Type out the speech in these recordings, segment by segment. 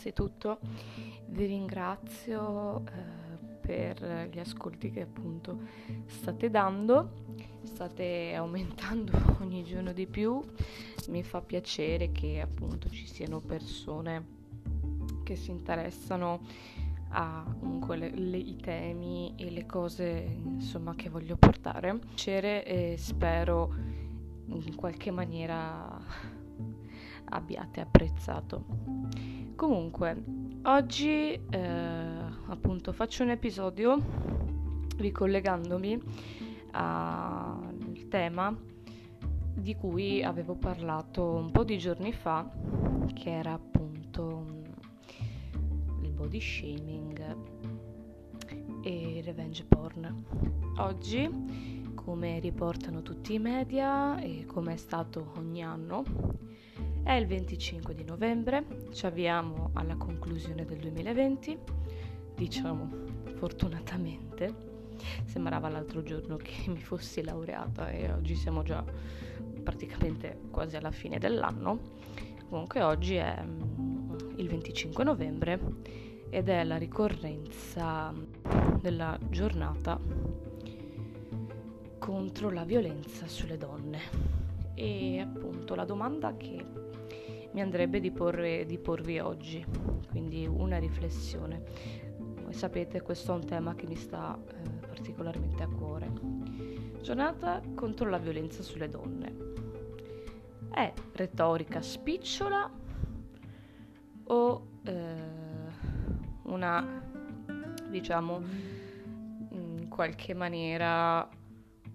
innanzitutto vi ringrazio eh, per gli ascolti che appunto state dando, state aumentando ogni giorno di più, mi fa piacere che appunto ci siano persone che si interessano a comunque le, le, i temi e le cose insomma che voglio portare. Piacere e spero in qualche maniera abbiate apprezzato. Comunque, oggi eh, appunto faccio un episodio ricollegandomi al tema di cui avevo parlato un po' di giorni fa, che era appunto il body shaming e revenge porn. Oggi, come riportano tutti i media e come è stato ogni anno, è il 25 di novembre, ci avviamo alla conclusione del 2020, diciamo fortunatamente. Sembrava l'altro giorno che mi fossi laureata e oggi siamo già praticamente quasi alla fine dell'anno. Comunque oggi è mm, il 25 novembre ed è la ricorrenza della giornata contro la violenza sulle donne. E appunto la domanda che mi andrebbe di, porre, di porvi oggi, quindi una riflessione. Voi sapete, questo è un tema che mi sta eh, particolarmente a cuore. Giornata contro la violenza sulle donne. È retorica spicciola o eh, una, diciamo, in qualche maniera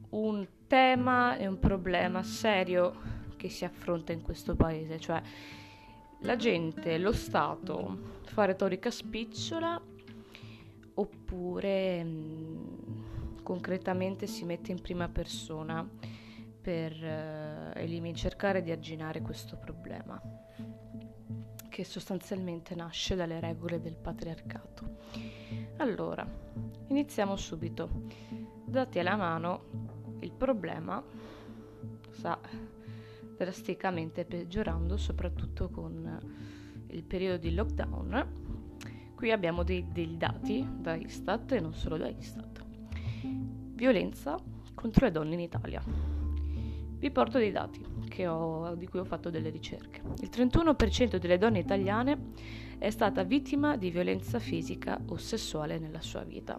un tema e un problema serio che si affronta in questo paese, cioè la gente, lo Stato fa retorica spicciola oppure concretamente si mette in prima persona per eh, cercare di arginare questo problema che sostanzialmente nasce dalle regole del patriarcato. Allora, iniziamo subito. Dati alla mano, il problema sa drasticamente peggiorando, soprattutto con il periodo di lockdown. Qui abbiamo dei, dei dati da Istat e non solo da Istat. Violenza contro le donne in Italia. Vi porto dei dati ho, di cui ho fatto delle ricerche. Il 31% delle donne italiane è stata vittima di violenza fisica o sessuale nella sua vita.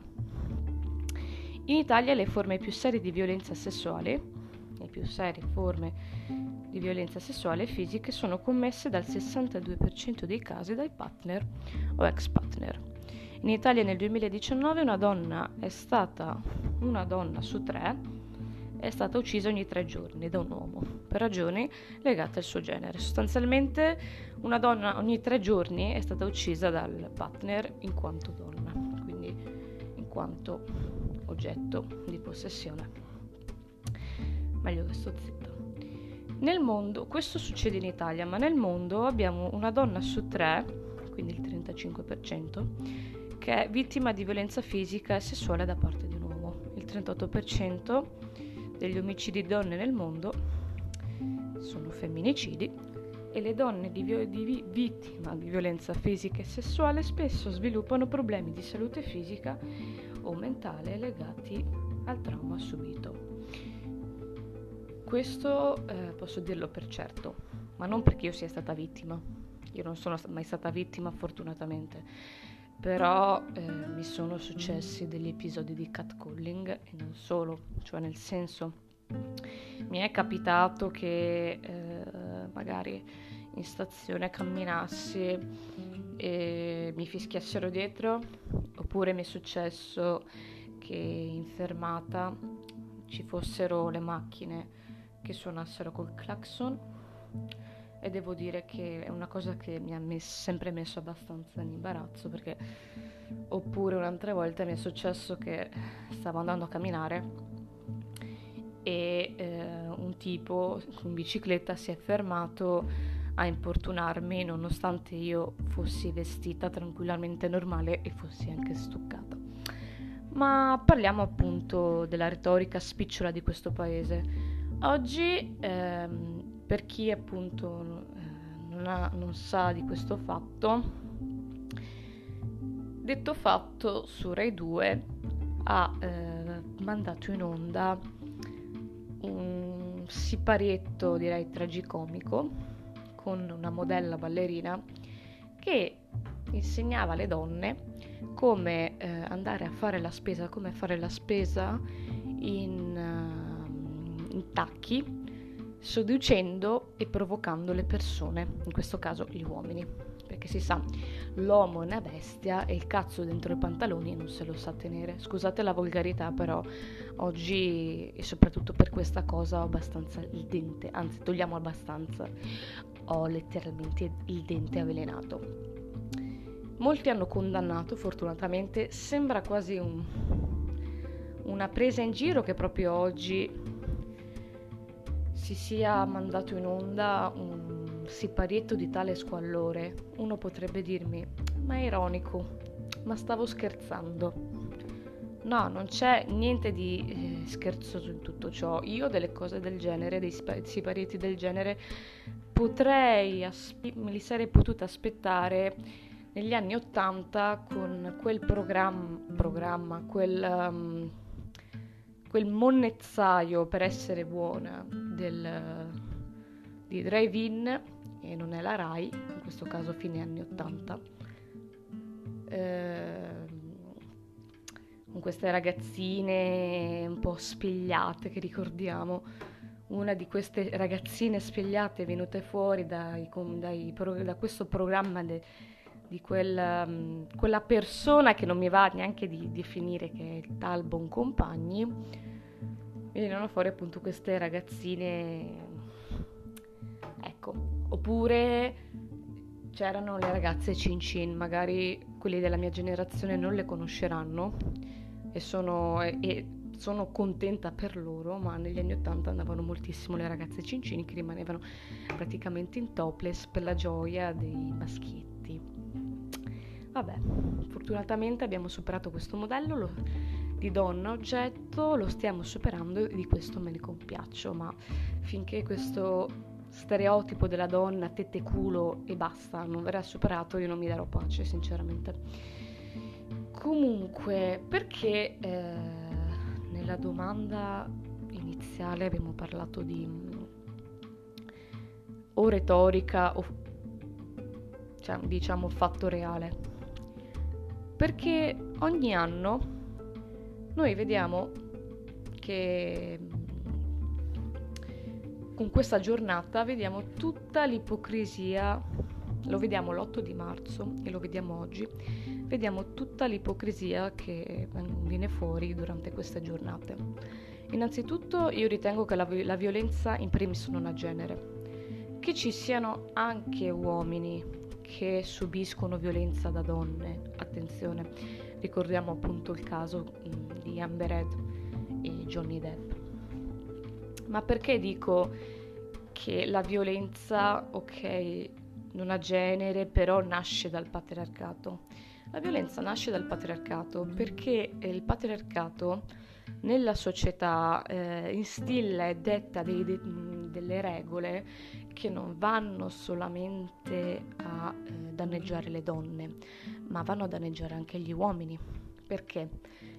In Italia le forme più serie di violenza sessuale, le più serie forme di violenza sessuale e fisiche sono commesse dal 62% dei casi dai partner o ex partner. In Italia nel 2019 una donna è stata una donna su tre è stata uccisa ogni tre giorni da un uomo per ragioni legate al suo genere. Sostanzialmente una donna ogni tre giorni è stata uccisa dal partner in quanto donna, quindi in quanto oggetto di possessione. Meglio che sto zitta. Nel mondo, questo succede in Italia, ma nel mondo abbiamo una donna su tre, quindi il 35%, che è vittima di violenza fisica e sessuale da parte di un uomo. Il 38% degli omicidi di donne nel mondo sono femminicidi e le donne di, di vittima di violenza fisica e sessuale spesso sviluppano problemi di salute fisica o mentale legati al trauma subito. Questo eh, posso dirlo per certo, ma non perché io sia stata vittima. Io non sono mai stata vittima fortunatamente, però eh, mi sono successi degli episodi di catcalling e non solo, cioè nel senso mi è capitato che eh, magari in stazione camminassi e mi fischiassero dietro, oppure mi è successo che in fermata ci fossero le macchine che suonassero col clacson e devo dire che è una cosa che mi ha messo, sempre messo abbastanza in imbarazzo perché oppure un'altra volta mi è successo che stavo andando a camminare e eh, un tipo in bicicletta si è fermato a importunarmi nonostante io fossi vestita tranquillamente normale e fossi anche stuccata. Ma parliamo appunto della retorica spicciola di questo paese Oggi, ehm, per chi appunto eh, non, ha, non, sa di questo fatto, Detto fatto, su Rai 2 ha eh, mandato in onda un siparietto, direi tragicomico, con una modella ballerina che insegnava alle donne come eh, andare a fare la spesa, come fare la spesa in, uh, in tacchi, seducendo e provocando le persone, in questo caso gli uomini. Perché si sa, l'uomo è una bestia e il cazzo dentro i pantaloni non se lo sa tenere. Scusate la volgarità, però oggi, e soprattutto per questa cosa, ho abbastanza il dente, anzi togliamo abbastanza, ho letteralmente il dente avvelenato. Molti hanno condannato, fortunatamente, sembra quasi un, una presa in giro che proprio oggi si sia mandato in onda un siparietto di tale squallore. Uno potrebbe dirmi, ma è ironico, ma stavo scherzando. No, non c'è niente di eh, scherzoso in tutto ciò. Io delle cose del genere, dei siparietti del genere, potrei, aspe- me li sarei potuta aspettare negli anni Ottanta con quel programma, programma quel, um, quel monnezzaio per essere buona del, di Drive-In, e non è la RAI, in questo caso fine anni Ottanta, eh, con queste ragazzine un po' spigliate che ricordiamo. Una di queste ragazzine spigliate venute fuori dai, dai, da questo programma de, di quel, um, quella persona che non mi va neanche di definire che è il tal Boncompagni, venivano fuori appunto queste ragazzine, ecco, oppure c'erano le ragazze Cin Cin, magari quelli della mia generazione non le conosceranno e sono, e, sono contenta per loro, ma negli anni Ottanta andavano moltissimo le ragazze cincini che rimanevano praticamente in topless per la gioia dei maschietti. Vabbè, fortunatamente abbiamo superato questo modello lo, di donna oggetto, lo stiamo superando e di questo me ne compiaccio, ma finché questo stereotipo della donna tette culo e basta non verrà superato io non mi darò pace sinceramente. Comunque, perché eh, nella domanda iniziale abbiamo parlato di o retorica o cioè, diciamo fatto reale? perché ogni anno noi vediamo che con questa giornata vediamo tutta l'ipocrisia, lo vediamo l'8 di marzo e lo vediamo oggi, vediamo tutta l'ipocrisia che viene fuori durante queste giornate. Innanzitutto io ritengo che la, la violenza in primis non ha genere, che ci siano anche uomini che subiscono violenza da donne. Attenzione, ricordiamo appunto il caso mm, di Amber Heard e Johnny Depp. Ma perché dico che la violenza, ok, non ha genere, però nasce dal patriarcato? La violenza nasce dal patriarcato perché il patriarcato nella società eh, instilla e detta dei, de, delle regole che non vanno solamente a eh, danneggiare le donne, ma vanno a danneggiare anche gli uomini. Perché?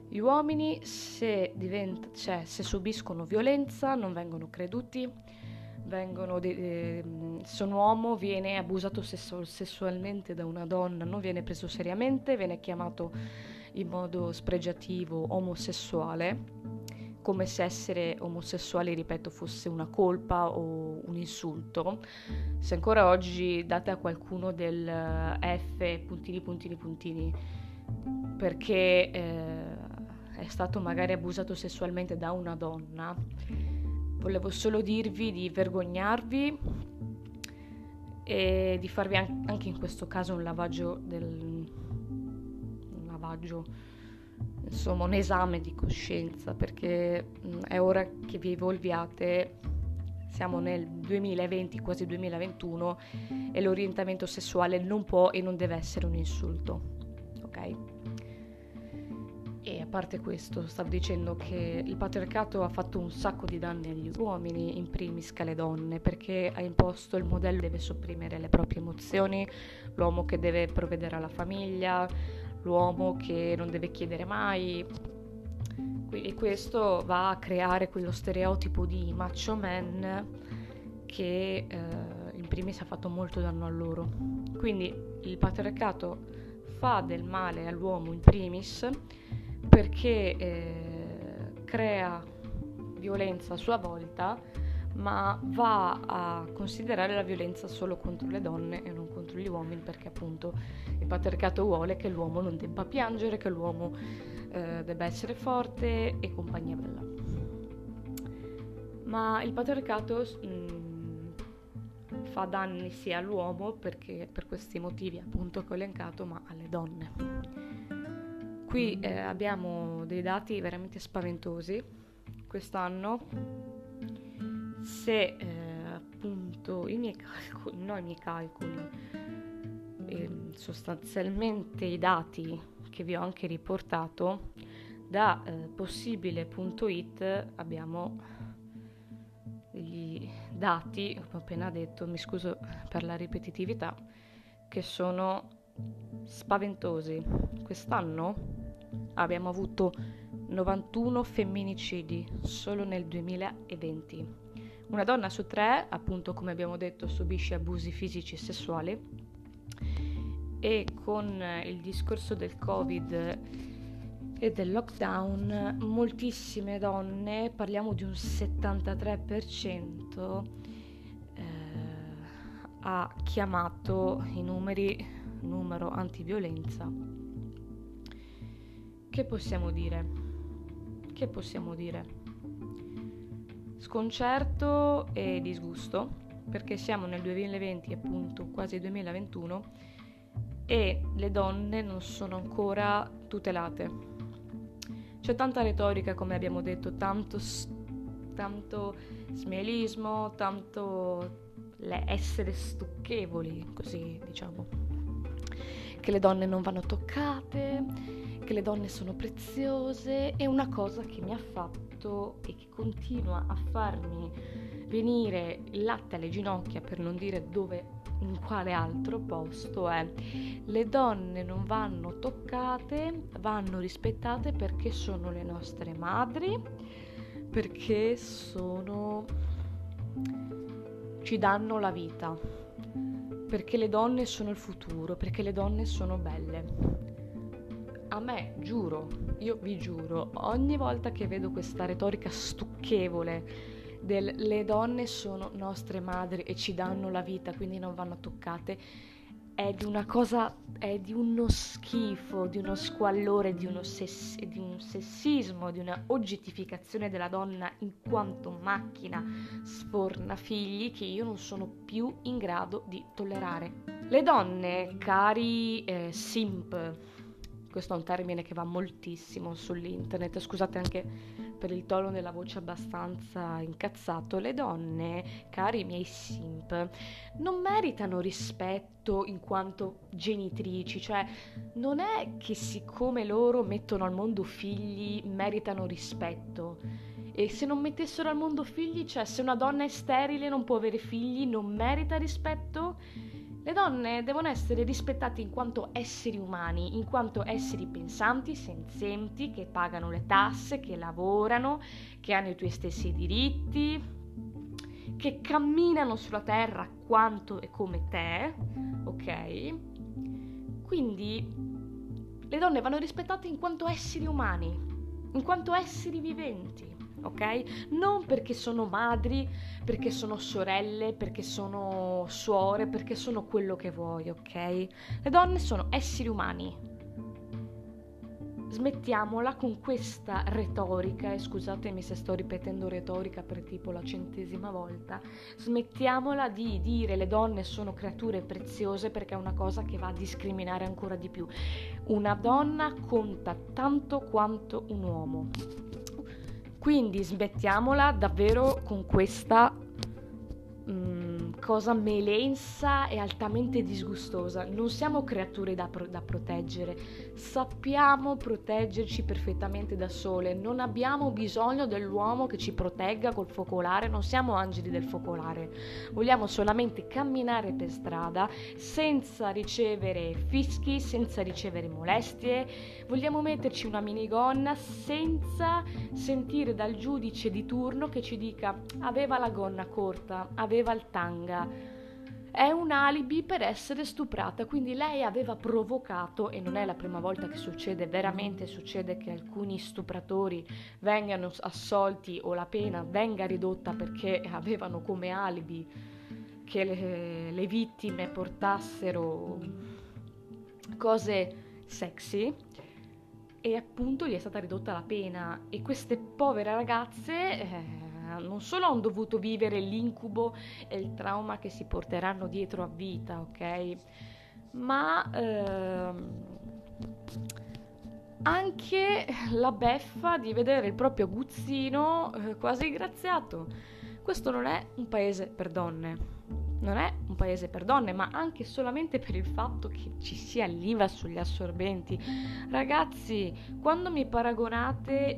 Gli uomini se, divent- cioè, se subiscono violenza non vengono creduti, vengono de- eh, se un uomo viene abusato sessu- sessualmente da una donna non viene preso seriamente, viene chiamato in modo spregiativo omosessuale come se essere omosessuali, ripeto, fosse una colpa o un insulto. Se ancora oggi date a qualcuno del eh, F puntini puntini puntini perché eh, è stato magari abusato sessualmente da una donna, volevo solo dirvi di vergognarvi e di farvi anche in questo caso un lavaggio del un lavaggio insomma un esame di coscienza perché mh, è ora che vi evolviate. Siamo nel 2020 quasi 2021 e l'orientamento sessuale non può e non deve essere un insulto ok? E a parte questo, stavo dicendo che il patriarcato ha fatto un sacco di danni agli uomini, in primis che alle donne, perché ha imposto il modello che deve sopprimere le proprie emozioni, l'uomo che deve provvedere alla famiglia, l'uomo che non deve chiedere mai. E questo va a creare quello stereotipo di macho man che eh, in primis ha fatto molto danno a loro. Quindi il patriarcato fa del male all'uomo in primis perché eh, crea violenza a sua volta, ma va a considerare la violenza solo contro le donne e non contro gli uomini, perché appunto il patriarcato vuole che l'uomo non debba piangere, che l'uomo eh, debba essere forte e compagnia bella. Ma il patriarcato mh, mm, fa danni sia all'uomo, perché per questi motivi appunto che ho elencato, ma alle donne. Qui eh, abbiamo dei dati veramente spaventosi quest'anno. Se eh, appunto i miei calcoli, no i miei calcoli, eh, sostanzialmente i dati che vi ho anche riportato, da eh, possibile.it abbiamo degli dati, come ho appena detto, mi scuso per la ripetitività, che sono spaventosi. Quest'anno abbiamo avuto 91 femminicidi solo nel 2020. Una donna su tre, appunto come abbiamo detto, subisce abusi fisici e sessuali e con il discorso del Covid e del lockdown moltissime donne, parliamo di un 73%, eh, ha chiamato i numeri numero antiviolenza che possiamo dire? Che possiamo dire? Sconcerto e disgusto, perché siamo nel 2020, appunto, quasi 2021, e le donne non sono ancora tutelate. C'è tanta retorica, come abbiamo detto, tanto, tanto smielismo, tanto essere stucchevoli, così diciamo, che le donne non vanno toccate, che le donne sono preziose è una cosa che mi ha fatto e che continua a farmi venire il latte alle ginocchia per non dire dove in quale altro posto è. Le donne non vanno toccate vanno rispettate perché sono le nostre madri perché sono ci danno la vita perché le donne sono il futuro perché le donne sono belle a me, giuro, io vi giuro, ogni volta che vedo questa retorica stucchevole del le donne sono nostre madri e ci danno la vita, quindi non vanno toccate, è di una cosa, è di uno schifo, di uno squallore, di, uno sess- di un sessismo, di una oggettificazione della donna in quanto macchina sforna figli che io non sono più in grado di tollerare. Le donne, cari eh, simp, questo è un termine che va moltissimo sull'internet, scusate anche per il tono della voce abbastanza incazzato, le donne, cari miei simp, non meritano rispetto in quanto genitrici, cioè non è che siccome loro mettono al mondo figli meritano rispetto. E se non mettessero al mondo figli, cioè se una donna è sterile e non può avere figli, non merita rispetto? Le donne devono essere rispettate in quanto esseri umani, in quanto esseri pensanti, senzienti, che pagano le tasse, che lavorano, che hanno i tuoi stessi diritti, che camminano sulla terra quanto e come te, ok? Quindi le donne vanno rispettate in quanto esseri umani, in quanto esseri viventi ok? Non perché sono madri, perché sono sorelle, perché sono suore, perché sono quello che vuoi, ok? Le donne sono esseri umani. Smettiamola con questa retorica, e scusatemi se sto ripetendo retorica per tipo la centesima volta, smettiamola di dire le donne sono creature preziose perché è una cosa che va a discriminare ancora di più. Una donna conta tanto quanto un uomo. Quindi smettiamola davvero con questa mh, mm, cosa melensa e altamente disgustosa. Non siamo creature da, pro- da, proteggere, sappiamo proteggerci perfettamente da sole, non abbiamo bisogno dell'uomo che ci protegga col focolare, non siamo angeli del focolare, vogliamo solamente camminare per strada senza ricevere fischi, senza ricevere molestie, vogliamo metterci una minigonna senza sentire dal giudice di turno che ci dica aveva la gonna corta, aveva il tanga. È un alibi per essere stuprata, quindi lei aveva provocato, e non è la prima volta che succede, veramente succede che alcuni stupratori vengano assolti o la pena venga ridotta perché avevano come alibi che le, le vittime portassero cose sexy e appunto gli è stata ridotta la pena. E queste povere ragazze eh, non solo hanno dovuto vivere l'incubo e il trauma che si porteranno dietro a vita, ok? Ma ehm, anche la beffa di vedere il proprio aguzzino eh, quasi graziato. Questo non è un paese per donne non è un paese per donne, ma anche solamente per il fatto che ci sia l'IVA sugli assorbenti. Ragazzi, quando mi paragonate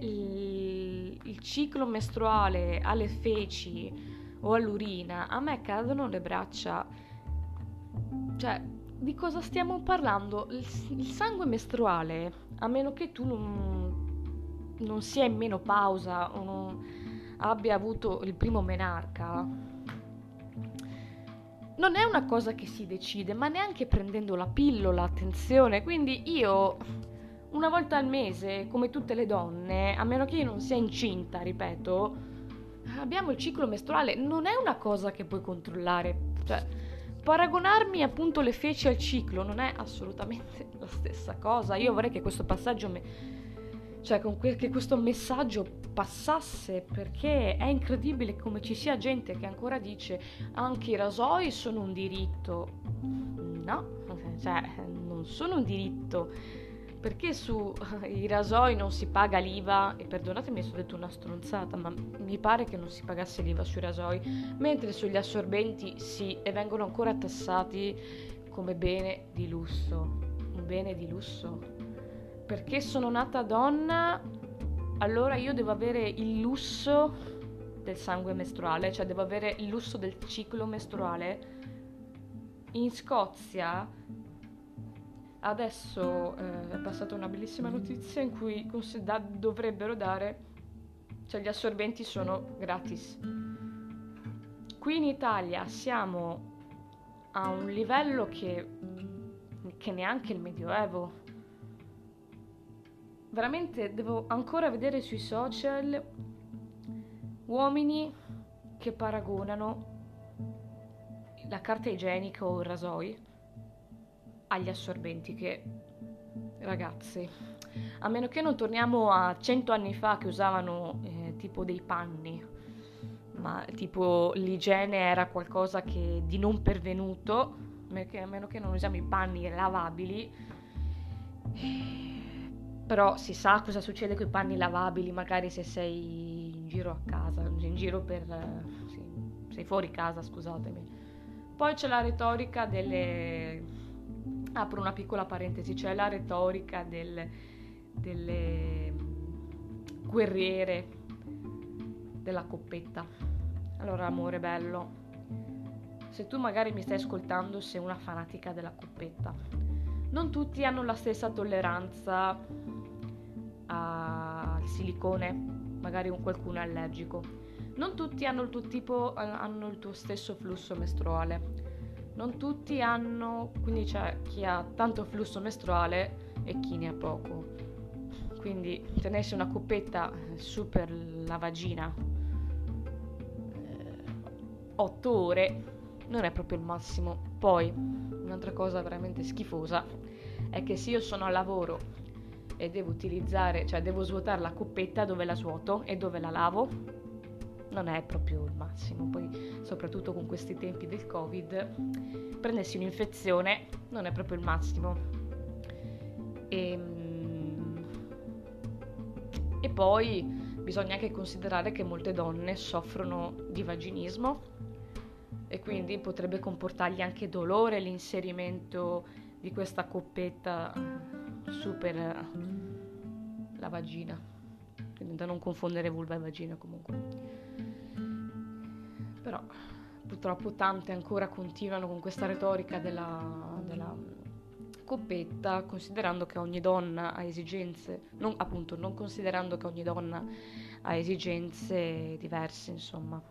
il ciclo mestruale alle feci o all'urina, a me cadono le braccia. Cioè, di cosa stiamo parlando? Il, il sangue mestruale, a meno che tu non, non sia in menopausa o non abbia avuto il primo menarca, non è una cosa che si decide, ma neanche prendendo la pillola, attenzione. Quindi io una volta al mese, come tutte le donne, a meno che io non sia incinta, ripeto, abbiamo il ciclo mestruale, non è una cosa che puoi controllare. Cioè, paragonarmi appunto le feci al ciclo non è assolutamente la stessa cosa. Io vorrei che questo passaggio mi cioè que- che questo messaggio passasse perché è incredibile come ci sia gente che ancora dice anche i rasoi sono un diritto. No, cioè non sono un diritto perché sui uh, rasoi non si paga l'IVA? E perdonatemi se ho detto una stronzata ma mi pare che non si pagasse l'IVA sui rasoi mentre sugli assorbenti sì e vengono ancora tassati come bene di lusso. Un bene di lusso. Perché sono nata donna, allora io devo avere il lusso del sangue mestruale, cioè devo avere il lusso del ciclo mestruale. In Scozia adesso eh, è passata una bellissima notizia in cui considera- dovrebbero dare, cioè gli assorbenti sono gratis. Qui in Italia siamo a un livello che, che neanche il Medioevo veramente devo ancora vedere sui social uomini che paragonano la carta igienica o il rasoio agli assorbenti che ragazzi a meno che non torniamo a cento anni fa che usavano eh, tipo dei panni ma tipo l'igiene era qualcosa che di non pervenuto a meno che non usiamo i panni lavabili però si sa cosa succede con i panni lavabili, magari se sei in giro a casa, in giro per... Sì, sei fuori casa, scusatemi. Poi c'è la retorica delle... Apro una piccola parentesi, c'è la retorica del, delle guerriere della coppetta. Allora, amore bello, se tu magari mi stai ascoltando, sei una fanatica della coppetta. Non tutti hanno la stessa tolleranza al silicone, magari un qualcuno è allergico. Non tutti hanno il tuo tipo, hanno il tuo stesso flusso mestruale. Non tutti hanno, quindi c'è chi ha tanto flusso mestruale e chi ne ha poco. Quindi tenersi una coppetta su per la vagina 8 eh, ore non è proprio il massimo. Poi, un'altra cosa veramente schifosa è che se io sono al lavoro e devo utilizzare, cioè devo svuotare la coppetta dove la svuoto e dove la lavo, non è proprio il massimo. Poi, soprattutto con questi tempi del Covid, prendersi un'infezione non è proprio il massimo. E, ehm, e poi bisogna anche considerare che molte donne soffrono di vaginismo e quindi potrebbe comportargli anche dolore l'inserimento di questa coppetta super la vagina, quindi da non confondere vulva e vagina comunque. Però purtroppo tante ancora continuano con questa retorica della, della coppetta, considerando che ogni donna ha esigenze, non, appunto, non considerando che ogni donna ha esigenze diverse, insomma.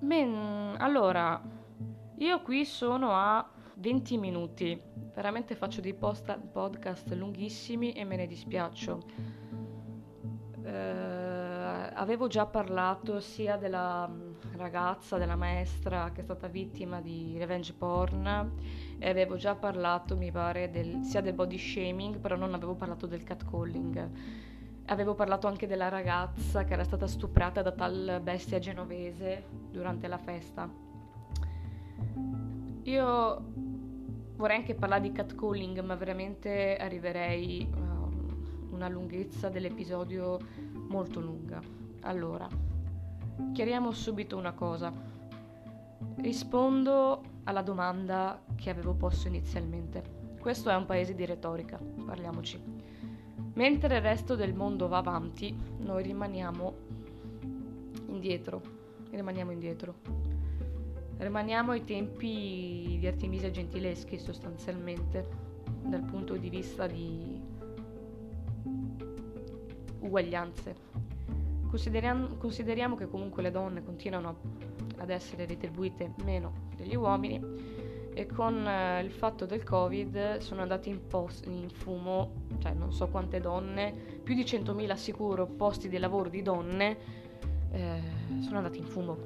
Men, allora, io qui sono a 20 minuti, veramente faccio dei post- podcast lunghissimi e me ne dispiaccio. Eh, avevo già parlato sia della ragazza, della maestra che è stata vittima di revenge porn e avevo già parlato, mi pare, del, sia del body shaming, però non avevo parlato del catcalling. Avevo parlato anche della ragazza che era stata stuprata da tal bestia genovese durante la festa. Io vorrei anche parlare di catcalling, ma veramente arriverei a um, una lunghezza dell'episodio molto lunga. Allora, chiariamo subito una cosa. Rispondo alla domanda che avevo posto inizialmente. Questo è un paese di retorica, parliamoci. Mentre il resto del mondo va avanti, noi rimaniamo indietro. Rimaniamo indietro. Rimaniamo ai tempi di Artemisia Gentileschi sostanzialmente, dal punto di vista di uguaglianze. Consideriamo, consideriamo che comunque le donne continuano ad essere retribuite meno degli uomini e con eh, il fatto del covid sono andati in, post, in fumo, cioè non so quante donne, più di 100.000 sicuro posti di lavoro di donne eh, sono andati in fumo.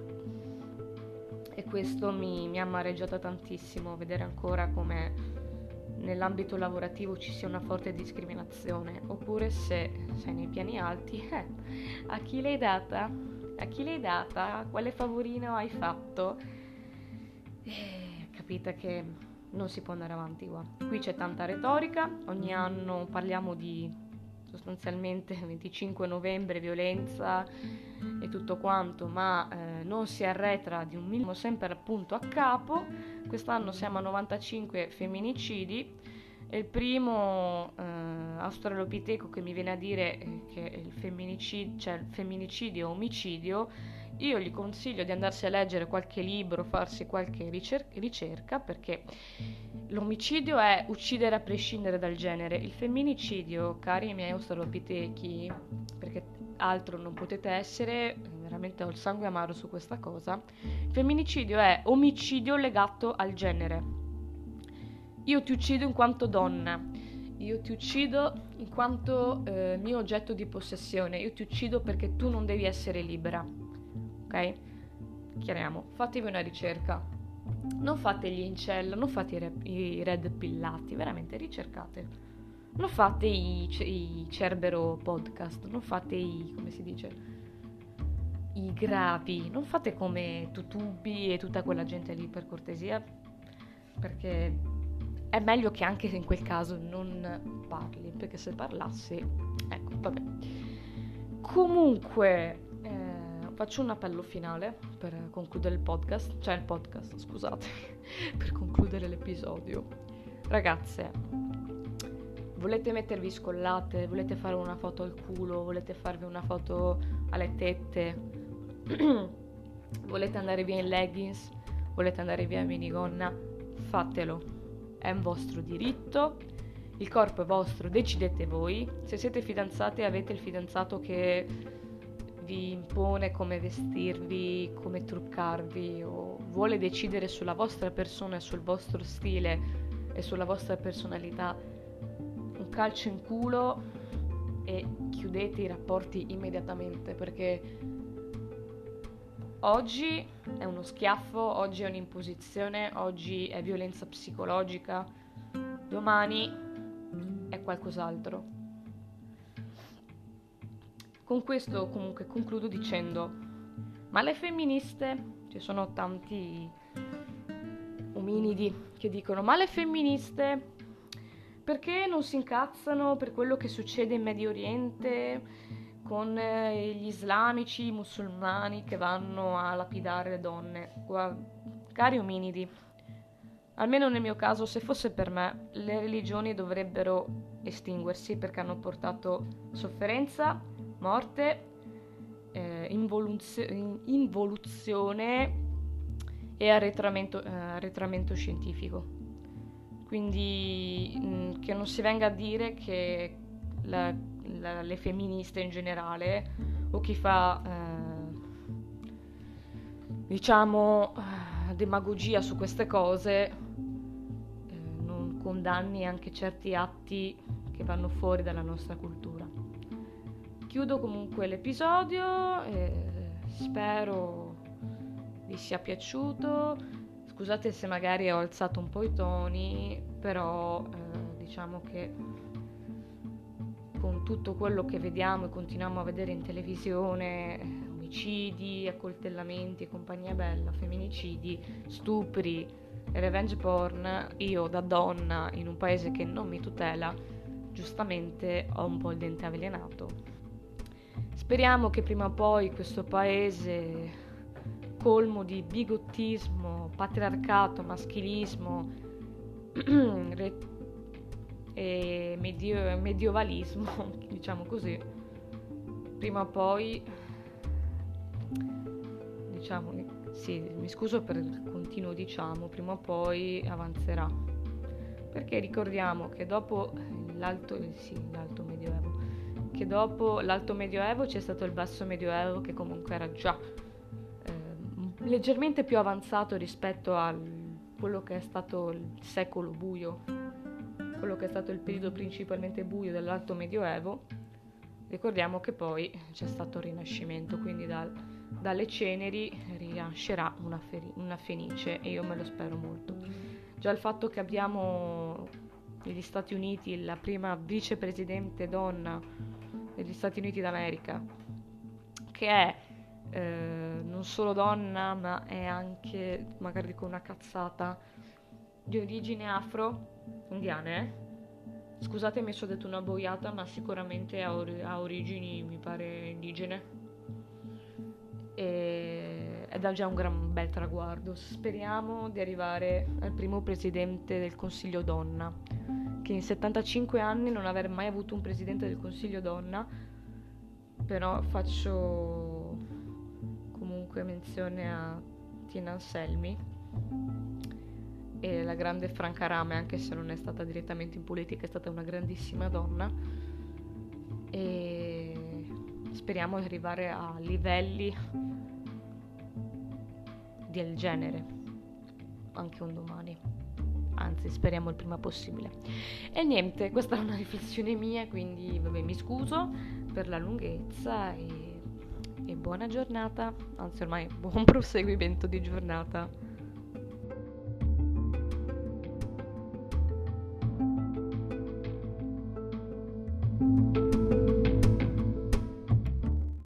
E questo mi, mi ha amareggiata tantissimo, vedere ancora come nell'ambito lavorativo ci sia una forte discriminazione, oppure se sei nei piani alti, eh, a chi l'hai data? A chi l'hai data? Quale favorino hai fatto? E capite che non si può andare avanti qua. Qui c'è tanta retorica, ogni anno parliamo di sostanzialmente 25 novembre, violenza e tutto quanto, ma eh, non si arretra di un minimo sempre appunto a capo. Quest'anno siamo a 95 femminicidi il primo eh, australopiteco che mi viene a dire che il femminicidio, cioè il femminicidio o omicidio io gli consiglio di andarsi a leggere qualche libro, farsi qualche ricer- ricerca, perché l'omicidio è uccidere a prescindere dal genere. Il femminicidio, cari miei australopitechi, perché altro non potete essere, veramente ho il sangue amaro su questa cosa, femminicidio è omicidio legato al genere. Io ti uccido in quanto donna, io ti uccido in quanto eh, mio oggetto di possessione, io ti uccido perché tu non devi essere libera ok? Chiariamo, fatevi una ricerca. Non fate gli incel, non fate i, i red pillati, veramente ricercate. Non fate i, i Cerbero podcast, non fate i, come si dice, i gravi, non fate come Tutubi e tutta quella gente lì per cortesia, perché è meglio che anche in quel caso non parli, perché se parlassi, ecco, vabbè. Comunque, faccio un appello finale per concludere il podcast, cioè il podcast, scusate, per concludere l'episodio. Ragazze, volete mettervi scollate, volete fare una foto al culo, volete farvi una foto alle tette, volete andare via in leggings, volete andare via in minigonna, fatelo. È un vostro diritto, il corpo è vostro, decidete voi. Se siete fidanzati e avete il fidanzato che vi impone come vestirvi, come truccarvi o vuole decidere sulla vostra persona e sul vostro stile e sulla vostra personalità, calcio in culo e chiudete i rapporti immediatamente perché oggi è uno schiaffo, oggi è un'imposizione, oggi è violenza psicologica, domani è qualcos'altro. Con questo comunque concludo dicendo, ma le femministe, ci sono tanti ominidi che dicono, ma le femministe perché non si incazzano per quello che succede in Medio Oriente con eh, gli islamici, i musulmani che vanno a lapidare le donne. Guarda, cari ominidi, almeno nel mio caso, se fosse per me, le religioni dovrebbero estinguersi perché hanno portato sofferenza, morte, eh, involuzio- involuzione e arretramento, eh, arretramento scientifico. Quindi mh, mm, che non si venga a dire che la, la, le femministe in generale o chi fa eh, diciamo eh, demagogia su queste cose eh, non condanni anche certi atti che vanno fuori dalla nostra cultura. Chiudo comunque l'episodio e spero vi sia piaciuto. Scusate se magari ho alzato un po' i toni, però eh, diciamo che con tutto quello che vediamo e continuiamo a vedere in televisione, omicidi, accoltellamenti e compagnia bella, femminicidi, stupri revenge porn, io da donna in un paese che non mi tutela, giustamente ho un po' il dente avvelenato. Speriamo che prima o poi questo paese colmo di bigottismo, patriarcato, maschilismo, e medio- medievalismo, diciamo così, prima o poi, diciamo, sì, mi scuso per il continuo diciamo, prima o poi avanzerà. Perché ricordiamo che dopo l'alto, sì, l'alto medioevo, che dopo l'alto medioevo c'è stato il basso medioevo che comunque era già leggermente più avanzato rispetto a quello che è stato il secolo buio quello che è stato il periodo principalmente buio dell'Alto Medioevo, ricordiamo che poi c'è stato il Rinascimento, quindi dal, dalle ceneri rinascerà una, feri- una fenice e io me lo spero molto. Già il fatto che abbiamo negli Stati Uniti la prima vicepresidente donna degli Stati Uniti d'America, che è eh, non solo donna, ma è anche, magari con una cazzata, di origine afro, indiane, eh? Scusatemi se ho detto una boiata, ma sicuramente ha, or- ha origini, mi pare, indigene. E... Ed è già un gran bel traguardo. Speriamo di arrivare al primo presidente del Consiglio donna, che in 75 anni non aver mai avuto un presidente del Consiglio donna, però faccio comunque menzione a Tina Anselmi e la grande Franca Rame, anche se non è stata direttamente in politica, è stata una grandissima donna e speriamo di arrivare a livelli del genere anche un domani. Anzi, speriamo il prima possibile. E niente, questa è una riflessione mia, quindi vabbè, mi scuso per la lunghezza e, e buona giornata, anzi ormai buon proseguimento di giornata.